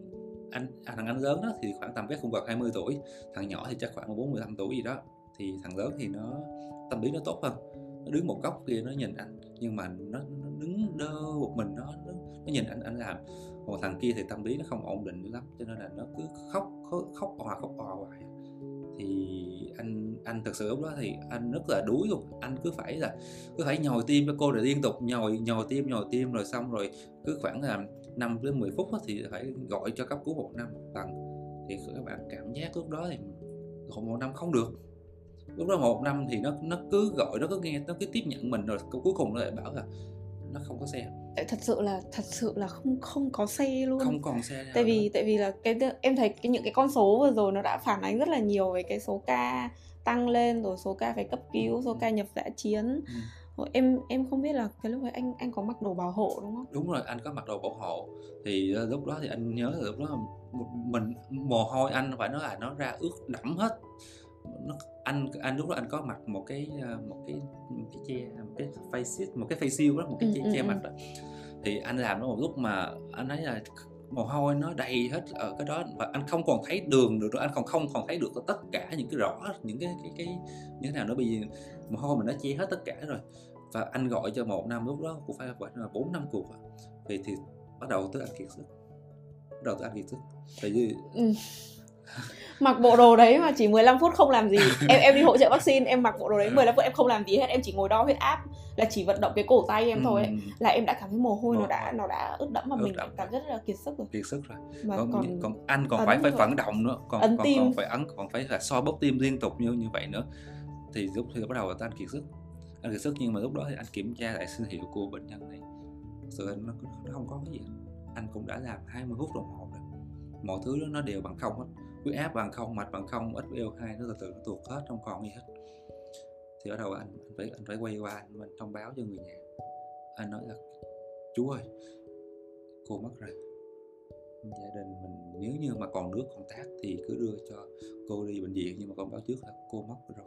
anh à, thằng anh lớn đó thì khoảng tầm bé cũng gần 20 tuổi thằng nhỏ thì chắc khoảng 4 15 tuổi gì đó. Thì thằng lớn thì nó tâm lý nó tốt hơn nó đứng một góc kia nó nhìn anh nhưng mà nó, nó đứng đơ một mình nó, nó nó nhìn anh anh làm. Còn thằng kia thì tâm lý nó không ổn định lắm cho nên là nó cứ khóc khóc khóc òa khóc òa hoài thì anh anh thực sự lúc đó thì anh rất là đuối luôn. Anh cứ phải là, cứ phải nhồi tim cho cô để liên tục nhồi nhồi tim nhồi tim rồi xong rồi cứ khoảng là 5 đến 10 phút thì phải gọi cho cấp cứu một năm một lần. Thì các bạn cảm giác lúc đó thì gọi một năm không được. Lúc đó một năm thì nó nó cứ gọi, nó cứ nghe, nó cứ tiếp nhận mình rồi cuối cùng nó lại bảo là nó không có xe. Thật sự là thật sự là không không có xe luôn. Không còn xe tại vì tại vì là cái em thấy cái những cái con số vừa rồi nó đã phản ánh rất là nhiều về cái số ca tăng lên rồi số ca phải cấp cứu số ca nhập dã chiến. Ừ. em em không biết là cái lúc ấy anh anh có mặc đồ bảo hộ đúng không? Đúng rồi anh có mặc đồ bảo hộ. Thì uh, lúc đó thì anh nhớ là lúc đó mình mồ hôi anh phải nói là nó ra ướt đẫm hết nó, anh anh lúc đó anh có mặc một cái ờ, một cái một cái che một cái face một cái face shield đó một cái ừ, che, ừ, che ừ. mặt đó. Thì anh làm nó một lúc mà anh thấy là mồ hôi nó đầy hết ở cái đó và anh không còn thấy đường được rồi anh còn không còn thấy được tất cả những cái rõ những cái cái cái như thế nào nữa bây giờ mồ hôi mình nó che hết tất cả rồi. Và anh gọi cho một năm lúc đó cũng phải là bốn năm cuộc thì thì bắt đầu tới anh kiệt sức bắt đầu tới anh kiệt sức. Tại vì ừ mặc bộ đồ đấy mà chỉ 15 phút không làm gì. <laughs> Em em đi hỗ trợ vaccine em mặc bộ đồ đấy 15 phút em không làm gì hết em chỉ ngồi đo huyết áp là chỉ vận động cái cổ tay em thôi ấy. là em đã cảm thấy mồ hôi nó đã nó đã ướt đẫm và mình đẫm. cảm rất là kiệt sức rồi. Kiệt sức rồi. Mà còn, còn, còn anh còn phải phải vận động nữa còn ấn còn, tim. còn phải ấn còn phải là so bóp tim liên tục như như vậy nữa. Thì lúc thì bắt đầu là anh kiệt sức. Anh kiệt sức nhưng mà lúc đó thì anh kiểm tra lại sinh hiệu của bệnh nhân này. Sự nó, nó không có cái gì. Anh cũng đã làm 20 phút đồng hồ rồi. Mọi thứ đó nó đều bằng không hết huyết áp bằng không, mạch bằng không SpO2 nó từ từ nó tuột hết, không còn gì hết. Thì ở đầu anh anh phải anh phải quay qua anh mình thông báo cho người nhà. Anh nói là, chú ơi, cô mất rồi. Gia đình mình, nếu như mà còn nước, còn tác thì cứ đưa cho cô đi bệnh viện, nhưng mà con báo trước là cô mất rồi.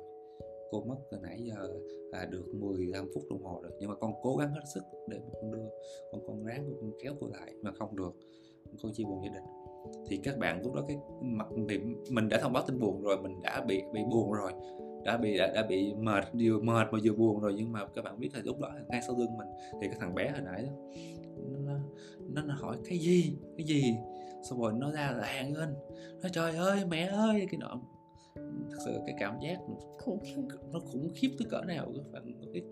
Cô mất từ nãy giờ là được 15 phút đồng hồ rồi, nhưng mà con cố gắng hết sức để mà con đưa con con ráng con kéo cô lại, mà không được. Con chia buồn gia đình thì các bạn lúc đó cái mặt mình đã thông báo tin buồn rồi mình đã bị bị buồn rồi đã bị đã, đã bị mệt vừa mệt mà vừa buồn rồi. Nhưng mà các bạn biết là lúc đó ngay sau lưng mình thì cái thằng bé hồi nãy đó nó, nó, nó hỏi cái gì? Cái gì? Xong rồi nó ra làng lên nó trời ơi mẹ ơi! Cái nọ. Thật sự cái cảm giác khủng khiếp. nó khủng khiếp tới cỡ nào các bạn. Cái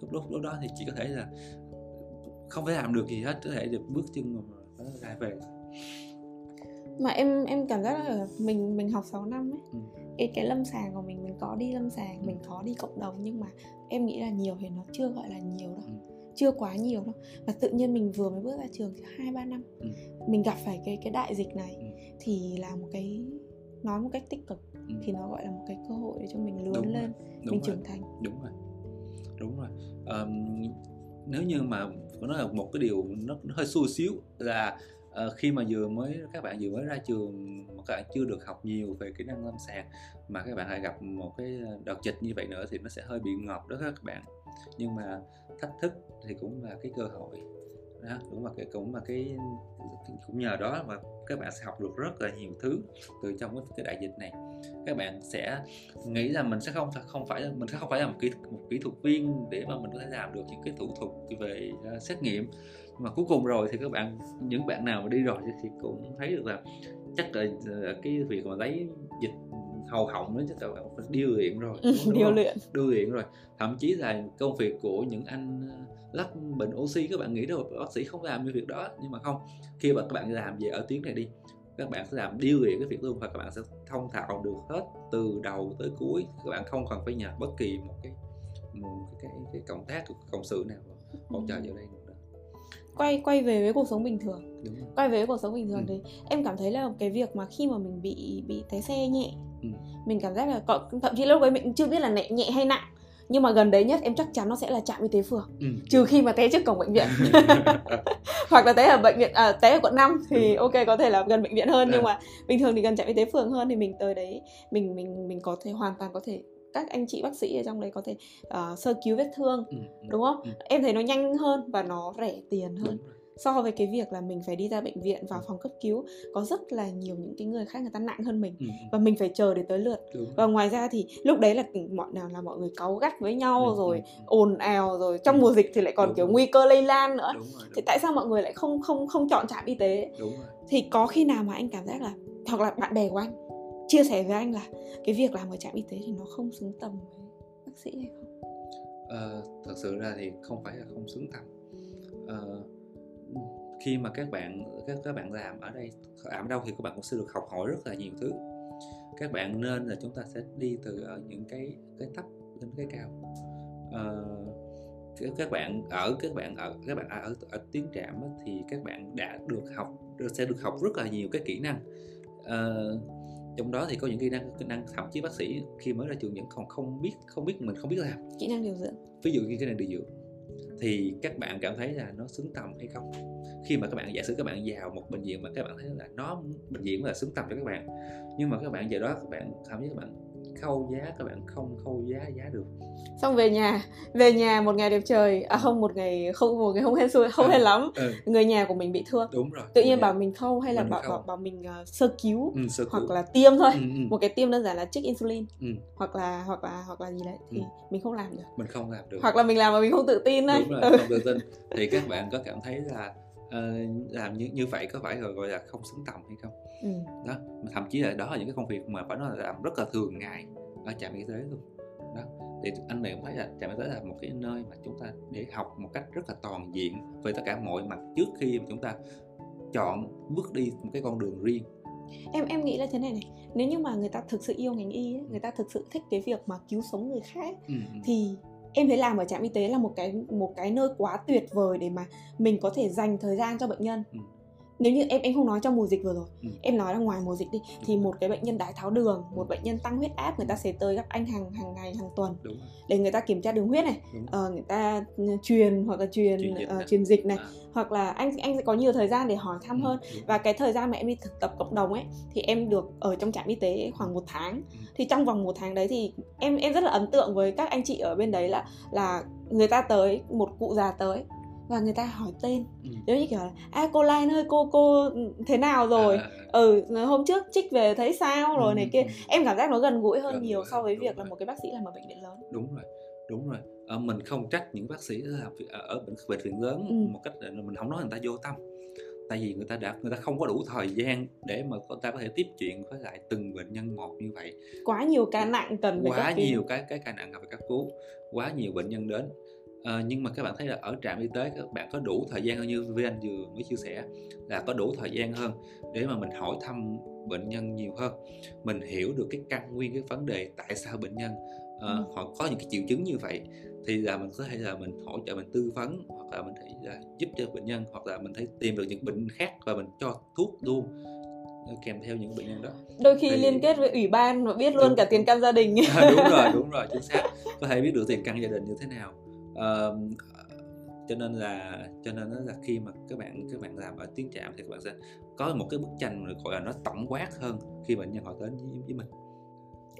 lúc, lúc, lúc đó thì chỉ có thể là không phải làm được gì hết có thể được bước chân mà nó ra về mà em em cảm giác là mình mình học 6 năm ấy ừ. cái cái lâm sàng của mình mình có đi lâm sàng ừ. mình có đi cộng đồng nhưng mà em nghĩ là nhiều thì nó chưa gọi là nhiều đâu ừ. chưa quá nhiều đâu và tự nhiên mình vừa mới bước ra trường hai ba năm ừ. mình gặp phải cái cái đại dịch này ừ. thì là một cái nói một cách tích cực ừ. thì nó gọi là một cái cơ hội để cho mình lớn đúng lên đúng mình rồi. trưởng thành đúng rồi đúng rồi um, nếu như mà nó là một cái điều nó, nó hơi xui xíu là à, khi mà vừa mới các bạn vừa mới ra trường mà các bạn chưa được học nhiều về kỹ năng lâm sàng mà các bạn lại gặp một cái đợt dịch như vậy nữa thì nó sẽ hơi bị ngọt đó các bạn. Nhưng mà thách thức thì cũng là cái cơ hội. Đó cũng là cái cũng là cái cũng nhờ đó mà các bạn sẽ học được rất là nhiều thứ từ trong cái, cái đại dịch này. Các bạn sẽ nghĩ là mình sẽ không không phải mình sẽ không phải là một kỹ một kỹ thuật viên để mà mình có thể làm được những cái thủ thuật về uh, xét nghiệm mà cuối cùng rồi thì các bạn những bạn nào mà đi rồi thì cũng thấy được là chắc là ờ, cái việc mà lấy dịch hầu họng đó chắc các bạn phải điêu luyện rồi ừ, điêu luyện. Điêu luyện rồi. Thậm chí là công việc của những anh ờ, lắp bệnh oxy các bạn nghĩ đâu bác sĩ không làm như việc đó. Nhưng mà không khi mà các bạn làm về ở tuyến này đi các bạn sẽ làm điêu luyện cái việc luôn và các bạn sẽ thông thạo được hết từ đầu tới cuối. Các bạn không cần phải nhờ bất kỳ một cái một cái, cái, cái cộng tác cộng sự nào hỗ trợ vào đây quay quay về với cuộc sống bình thường. Quay về với cuộc sống bình thường ừ. thì em cảm thấy là cái việc mà khi mà mình bị bị té xe nhẹ ừ. mình cảm giác là có, thậm chí lúc đấy mình chưa biết là nhẹ, nhẹ hay nặng. Nhưng mà gần đấy nhất em chắc chắn nó sẽ là trạm y tế phường. Ừ. trừ khi mà té trước cổng bệnh viện. <laughs> <laughs> Hoặc là té ở bệnh viện à, té ở quận 5 thì ok có thể là gần bệnh viện hơn. Nhưng mà bình thường thì gần trạm y tế phường hơn. Thì mình tới đấy mình mình mình có thể hoàn toàn có thể các anh chị bác sĩ ở trong đấy có thể uh, sơ cứu vết thương ừ, ừ, đúng không? ừ. em thấy nó nhanh hơn và nó rẻ tiền hơn so với cái việc là mình phải đi ra bệnh viện vào phòng cấp cứu. Có rất là nhiều những cái người khác người ta nặng hơn mình ừ, và mình phải chờ để tới lượt. Đúng và ngoài ra thì lúc đấy là mọi nào là mọi người cáu gắt với nhau Ừ, rồi ừ, ừ. ồn ào rồi trong Ừ. mùa dịch thì lại còn Đúng kiểu nguy cơ lây lan nữa. Đúng rồi thì đúng, tại sao mọi người lại không không không chọn trạm y tế? Đúng rồi. Thì có khi nào mà anh cảm giác là hoặc là bạn bè của anh chia sẻ với anh là cái việc làm ở trạm y tế thì nó không xứng tầm với bác sĩ hay không? Ờ, thật sự ra thì không phải là không xứng tầm. Ờ, khi mà các bạn các các bạn làm ở đây làm ở đâu thì các bạn cũng sẽ được học hỏi rất là nhiều thứ. Các bạn nên là chúng ta sẽ đi từ ở những cái cái thấp đến cái cao. Ờ, các- các bạn ở các bạn ở các bạn ở ở, ở tuyến trạm thì các bạn đã được học sẽ được học rất là nhiều cái kỹ năng. Uh, trong đó thì có những kỹ năng kỹ năng thậm chí bác sĩ khi mới ra trường vẫn còn không biết không biết mình không biết làm. Kỹ năng điều dưỡng. Ví dụ như cái này điều dưỡng thì các bạn cảm thấy là nó xứng tầm hay không? Khi mà các bạn giả sử các bạn vào một bệnh viện mà các bạn thấy là nó bệnh viện là xứng tầm cho các bạn nhưng mà các bạn vào đó các bạn thậm chí các bạn khâu giá các bạn không khâu giá giá được. Xong về nhà về nhà một ngày đẹp trời à không một ngày không một ngày không hên xui không Ừ. hên lắm. ừ, người nhà của mình bị thương. Đúng rồi tự nhiên bảo mình khâu hay là Mình bảo, khâu. bảo bảo mình ờ, sơ cứu ừ, sơ hoặc cứu. là tiêm thôi. Ừ, ừ, một cái tiêm đơn giản là trích insulin ừ, hoặc là hoặc là hoặc là gì đấy thì Ừ. mình không làm được. Mình không làm được. Hoặc là mình làm mà mình không tự tin đấy đúng Ừ. rồi không tự tin. Thì các bạn có cảm thấy là ờ, làm như như vậy có phải gọi gọi là không xứng tầm hay không Ừ. đó thậm chí là đó là những cái công việc mà phải nói là làm rất là thường ngày ở trạm y tế luôn đó thì anh này cũng thấy là trạm y tế là một cái nơi mà chúng ta để học một cách rất là toàn diện về tất cả mọi mặt trước khi mà chúng ta chọn bước đi một cái con đường riêng em em nghĩ là thế này này nếu như mà người ta thực sự yêu ngành y ấy, người ta thực sự thích cái việc mà cứu sống người khác ừ, ừ. thì em thấy làm ở trạm y tế là một cái một cái nơi quá tuyệt vời để mà mình có thể dành thời gian cho bệnh nhân Ừ. nếu như em em không nói trong mùa dịch vừa rồi Ừ. em nói là ngoài mùa dịch đi thì một cái bệnh nhân đái tháo đường một bệnh nhân tăng huyết áp người ta sẽ tới gặp anh hàng hàng ngày hàng tuần đúng rồi. để người ta kiểm tra đường huyết này. Ờ, người ta ừ, truyền hoặc là truyền Truyền dịch này. truyền dịch này. À, hoặc là anh anh sẽ có nhiều thời gian để hỏi thăm ừ, hơn. đúng. và cái thời gian mà em đi thực tập cộng đồng ấy thì em được ở trong trạm y tế khoảng một tháng. Ừ. thì trong vòng một tháng đấy thì em em rất là ấn tượng với các anh chị ở bên đấy là là người ta tới một cụ già tới và người ta hỏi tên. Ừ. giống như kiểu là à cô Lan ơi cô cô thế nào rồi? À, à, à. ừ hôm trước trích về thấy sao? Rồi Ừ, này ừ, kia. ừ. em cảm giác nó gần gũi hơn Gần nhiều so với việc là rồi. một cái bác sĩ làm ở bệnh viện lớn. Đúng rồi đúng rồi. Ờ, mình không trách những bác sĩ ở ở bệnh, bệnh viện lớn Ừ. một cách là mình không nói người ta vô tâm. Tại vì người ta đã người ta không có đủ thời gian để mà người ta có thể tiếp chuyện với lại từng bệnh nhân một như vậy. Quá nhiều ca nặng cần phải quá nhiều cái cái ca nặng cần phải cấp cứu. Quá nhiều bệnh nhân đến Ờ, nhưng mà các bạn thấy là ở trạm y tế các bạn có đủ thời gian hơn như với anh vừa mới chia sẻ là có đủ thời gian hơn để mà mình hỏi thăm bệnh nhân nhiều hơn. Mình hiểu được cái căn nguyên cái vấn đề tại sao bệnh nhân ờ, Ừ. họ có những cái triệu chứng như vậy thì là mình có thể là mình hỗ trợ mình tư vấn hoặc là mình thể là giúp cho bệnh nhân hoặc là mình thể tìm được những bệnh khác và mình cho thuốc luôn ờ, kèm theo những bệnh nhân đó. Đôi khi Thì- liên kết với ủy ban và biết luôn Đúng. cả tiền căn gia đình. À, đúng rồi <laughs> đúng rồi chính xác. Có thể biết được tiền căn gia đình như thế nào Ờ, cho nên là cho nên là khi mà các bạn các bạn làm ở tuyến trạm thì các bạn sẽ có một cái bức tranh gọi là nó tổng quát hơn khi bệnh nhân họ đến với, với mình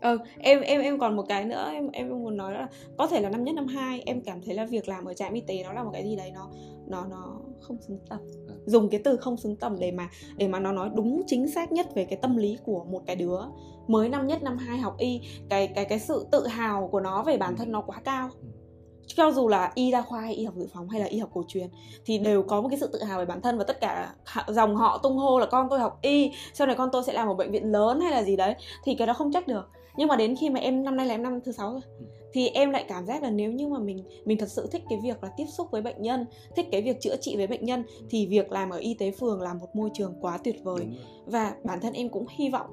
ờ em em em còn một cái nữa em em muốn nói là có thể là năm nhất năm hai em cảm thấy là việc làm ở trạm y tế nó là một cái gì đấy nó nó nó không xứng tầm Ừ. dùng cái từ không xứng tầm để mà để mà nó nói đúng chính xác nhất về cái tâm lý của một cái đứa mới năm nhất năm hai học y cái cái cái sự tự hào của nó về bản thân nó quá cao Ừ. cho dù là y đa khoa hay y học dự phòng hay là y học cổ truyền thì đều có một cái sự tự hào về bản thân và tất cả dòng họ tung hô là con tôi học y sau này con tôi sẽ làm ở bệnh viện lớn hay là gì đấy. Thì cái đó không trách được. Nhưng mà đến khi mà em năm nay là em năm thứ sáu rồi Ừ. thì em lại cảm giác là nếu như mà mình mình thật sự thích cái việc là tiếp xúc với bệnh nhân thích cái việc chữa trị với bệnh nhân thì việc làm ở y tế phường là một môi trường quá tuyệt vời. Và bản thân em cũng hy vọng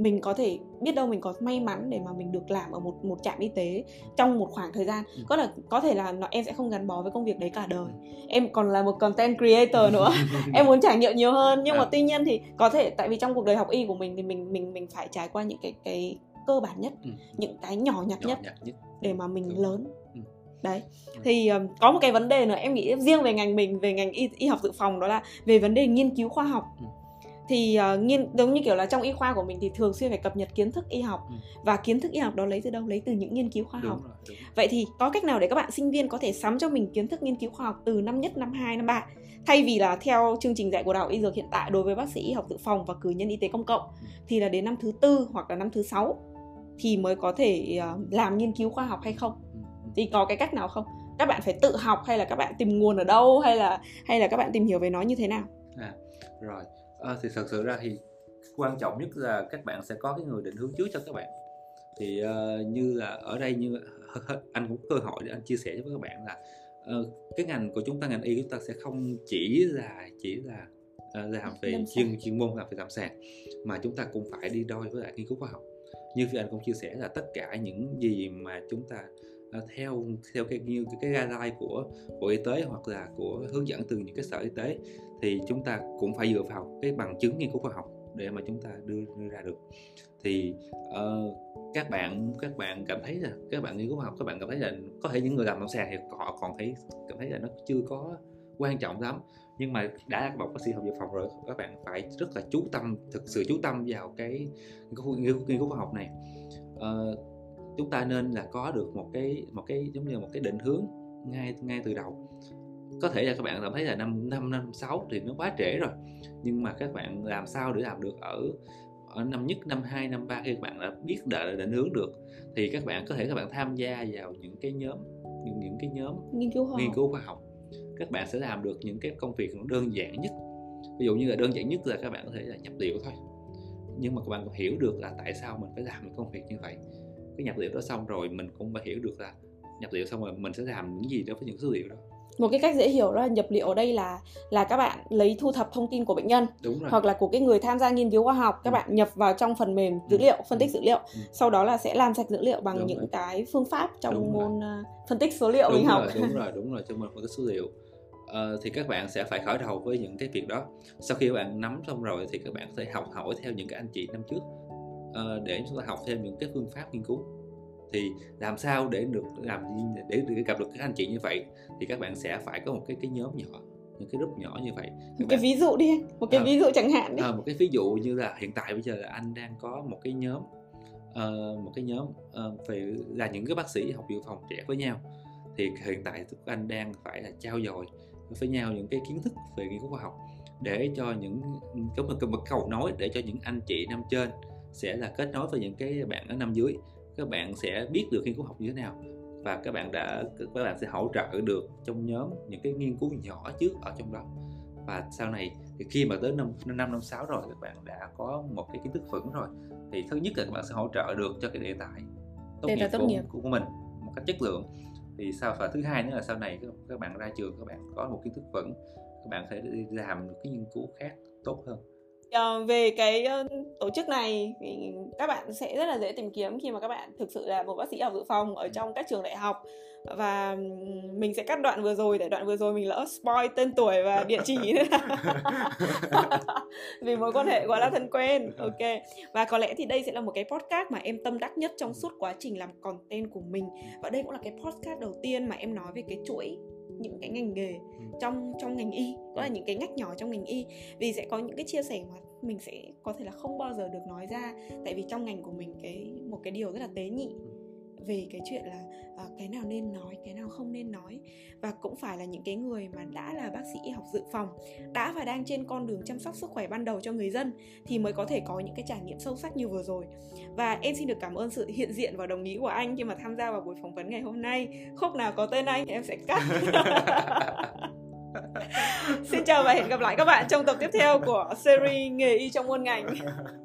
mình có thể biết đâu mình có may mắn để mà mình được làm ở một một trạm y tế trong một khoảng thời gian Ừ. có là có thể là nó, em sẽ không gắn bó với công việc đấy cả đời em còn là một content creator nữa <laughs> em muốn trải nghiệm nhiều hơn nhưng mà À. tuy nhiên thì có thể tại vì trong cuộc đời học y của mình thì mình mình mình phải trải qua những cái cái cơ bản nhất Ừ. những cái nhỏ nhặt nhỏ nhất nhặt nhất để mà mình Đúng. lớn Ừ. đấy thì um, có một cái vấn đề nữa em nghĩ riêng về ngành mình về ngành y, y học dự phòng đó là về vấn đề nghiên cứu khoa học Ừ. thì uh, nghiên giống như kiểu là trong y khoa của mình thì thường xuyên phải cập nhật kiến thức y học. Ừ. và kiến thức y học đó lấy từ đâu? Lấy từ những nghiên cứu khoa học. đúng rồi. Đúng vậy thì có cách nào để các bạn sinh viên có thể sắm cho mình kiến thức nghiên cứu khoa học từ năm nhất năm 2, năm 3 thay vì là theo chương trình dạy của đại học y dược hiện tại đối với bác sĩ y học dự phòng và cử nhân y tế công cộng thì là đến năm thứ tư hoặc là năm thứ sáu thì mới có thể uh, làm nghiên cứu khoa học hay không? Thì có cái cách nào không? Các bạn phải tự học hay là các bạn tìm nguồn ở đâu? Hay là hay là các bạn tìm hiểu về nó như thế nào? À rồi à, thì thật sự ra thì quan trọng nhất là các bạn sẽ có cái người định hướng trước cho các bạn. Thì uh, như là ở đây như anh cũng cơ hội để anh chia sẻ với các bạn là uh, cái ngành của chúng ta ngành y chúng ta sẽ không chỉ là chỉ là uh, làm về chuyên chuyên môn làm về lâm sàng mà chúng ta cũng phải đi đôi với lại nghiên cứu khoa học. Như phi anh cũng chia sẻ là tất cả những gì mà chúng ta uh, theo theo cái như cái guideline của bộ y tế hoặc là của hướng dẫn từ những cái sở y tế thì chúng ta cũng phải dựa vào cái bằng chứng nghiên cứu khoa học để mà chúng ta đưa, đưa ra được. Thì uh, các bạn các bạn cảm thấy là các bạn nghiên cứu khoa học các bạn cảm thấy là có thể những người làm lâm sàng thì họ còn thấy cảm thấy là nó chưa có quan trọng lắm. Nhưng mà đã là một bác sĩ học dự phòng rồi các bạn phải rất là chú tâm thực sự chú tâm vào cái nghiên cứu, nghiên cứu khoa học này. Uh, chúng ta nên là có được một cái một cái giống như một cái định hướng ngay ngay từ đầu. Có thể là các bạn cảm thấy là năm năm năm sáu thì nó quá trễ rồi nhưng mà các bạn làm sao để làm được ở ở năm nhất năm hai năm ba khi các bạn đã biết đã định hướng được thì các bạn có thể các bạn tham gia vào những cái nhóm những những cái nhóm nghiên cứu khoa nghiên cứu khoa học. Các bạn sẽ làm được những cái công việc đơn giản nhất. Ví dụ như là đơn giản nhất là các bạn có thể là nhập liệu thôi. Nhưng mà các bạn hiểu được là tại sao mình phải làm những công việc như vậy cái nhập liệu đó xong rồi mình cũng phải hiểu được là nhập liệu xong rồi mình sẽ làm những gì đó với những số liệu đó một cái cách dễ hiểu đó là nhập liệu ở đây là là các bạn lấy thu thập thông tin của bệnh nhân Đúng rồi. hoặc là của cái người tham gia nghiên cứu khoa học các ừ. bạn nhập vào trong phần mềm dữ ừ. liệu phân tích ừ. dữ liệu ừ. sau đó là sẽ làm sạch dữ liệu bằng đúng những rồi. cái phương pháp trong đúng môn rồi. Uh, phân tích số liệu đúng mình rồi, học đúng rồi đúng rồi <laughs> trong một cái số liệu Uh, thì các bạn sẽ phải khởi đầu với những cái việc đó sau khi các bạn nắm xong rồi thì các bạn có thể học hỏi theo những cái anh chị năm trước để chúng ta học thêm những cái phương pháp nghiên cứu. Thì làm sao để được làm để được gặp được các anh chị như vậy thì các bạn sẽ phải có một cái cái nhóm nhỏ những cái group nhỏ như vậy. Một cái ví dụ đi một cái à, ví dụ chẳng hạn đi. À, một cái ví dụ như là hiện tại bây giờ là anh đang có một cái nhóm uh, một cái nhóm uh, về là những cái bác sĩ học dự phòng trẻ với nhau. Thì hiện tại các anh đang phải là trao dồi với nhau những cái kiến thức về nghiên cứu khoa học để cho những có một, một cầu nối để cho những anh chị năm trên sẽ là kết nối với những cái bạn ở năm dưới. Các bạn sẽ biết được nghiên cứu học như thế nào và các bạn đã các bạn sẽ hỗ trợ được trong nhóm những cái nghiên cứu nhỏ trước ở trong đó. Và sau này thì khi mà tới năm năm năm sáu rồi các bạn đã có một cái kiến thức vững rồi thì thứ nhất là các bạn sẽ hỗ trợ được cho cái đề tài tốt đề nghiệp, tốt nghiệp. Của, của mình một cách chất lượng. Thì sao và thứ hai nữa là sau này các bạn ra trường các bạn có một kiến thức vững các bạn sẽ đi làm được cái nghiên cứu khác tốt hơn về cái tổ chức này thì các bạn sẽ rất là dễ tìm kiếm khi mà các bạn thực sự là một bác sĩ học dự phòng ở trong các trường đại học. Và mình sẽ cắt đoạn vừa rồi để đoạn vừa rồi mình lỡ spoil tên tuổi và địa chỉ nữa <laughs> vì mối quan hệ quá là thân quen ok. Và có lẽ thì đây sẽ là một cái podcast mà em tâm đắc nhất trong suốt quá trình làm content của mình. Và đây cũng là cái podcast đầu tiên mà em nói về cái chuỗi những cái ngành nghề ừ. trong trong ngành y đó là những cái ngách nhỏ trong ngành y. Vì sẽ có những cái chia sẻ mà mình sẽ có thể là không bao giờ được nói ra. Tại vì trong ngành của mình cái một cái điều rất là tế nhị. Ừ về cái chuyện là à, cái nào nên nói cái nào không nên nói. Và cũng phải là những cái người mà đã là bác sĩ học dự phòng đã và đang trên con đường chăm sóc sức khỏe ban đầu cho người dân thì mới có thể có những cái trải nghiệm sâu sắc như vừa rồi. Và em xin được cảm ơn sự hiện diện và đồng ý của anh khi mà tham gia vào buổi phỏng vấn ngày hôm nay. Khúc nào có tên anh thì em sẽ cắt. <laughs> Xin chào và hẹn gặp lại các bạn trong tập tiếp theo của series nghề y trong muôn ngành. <laughs>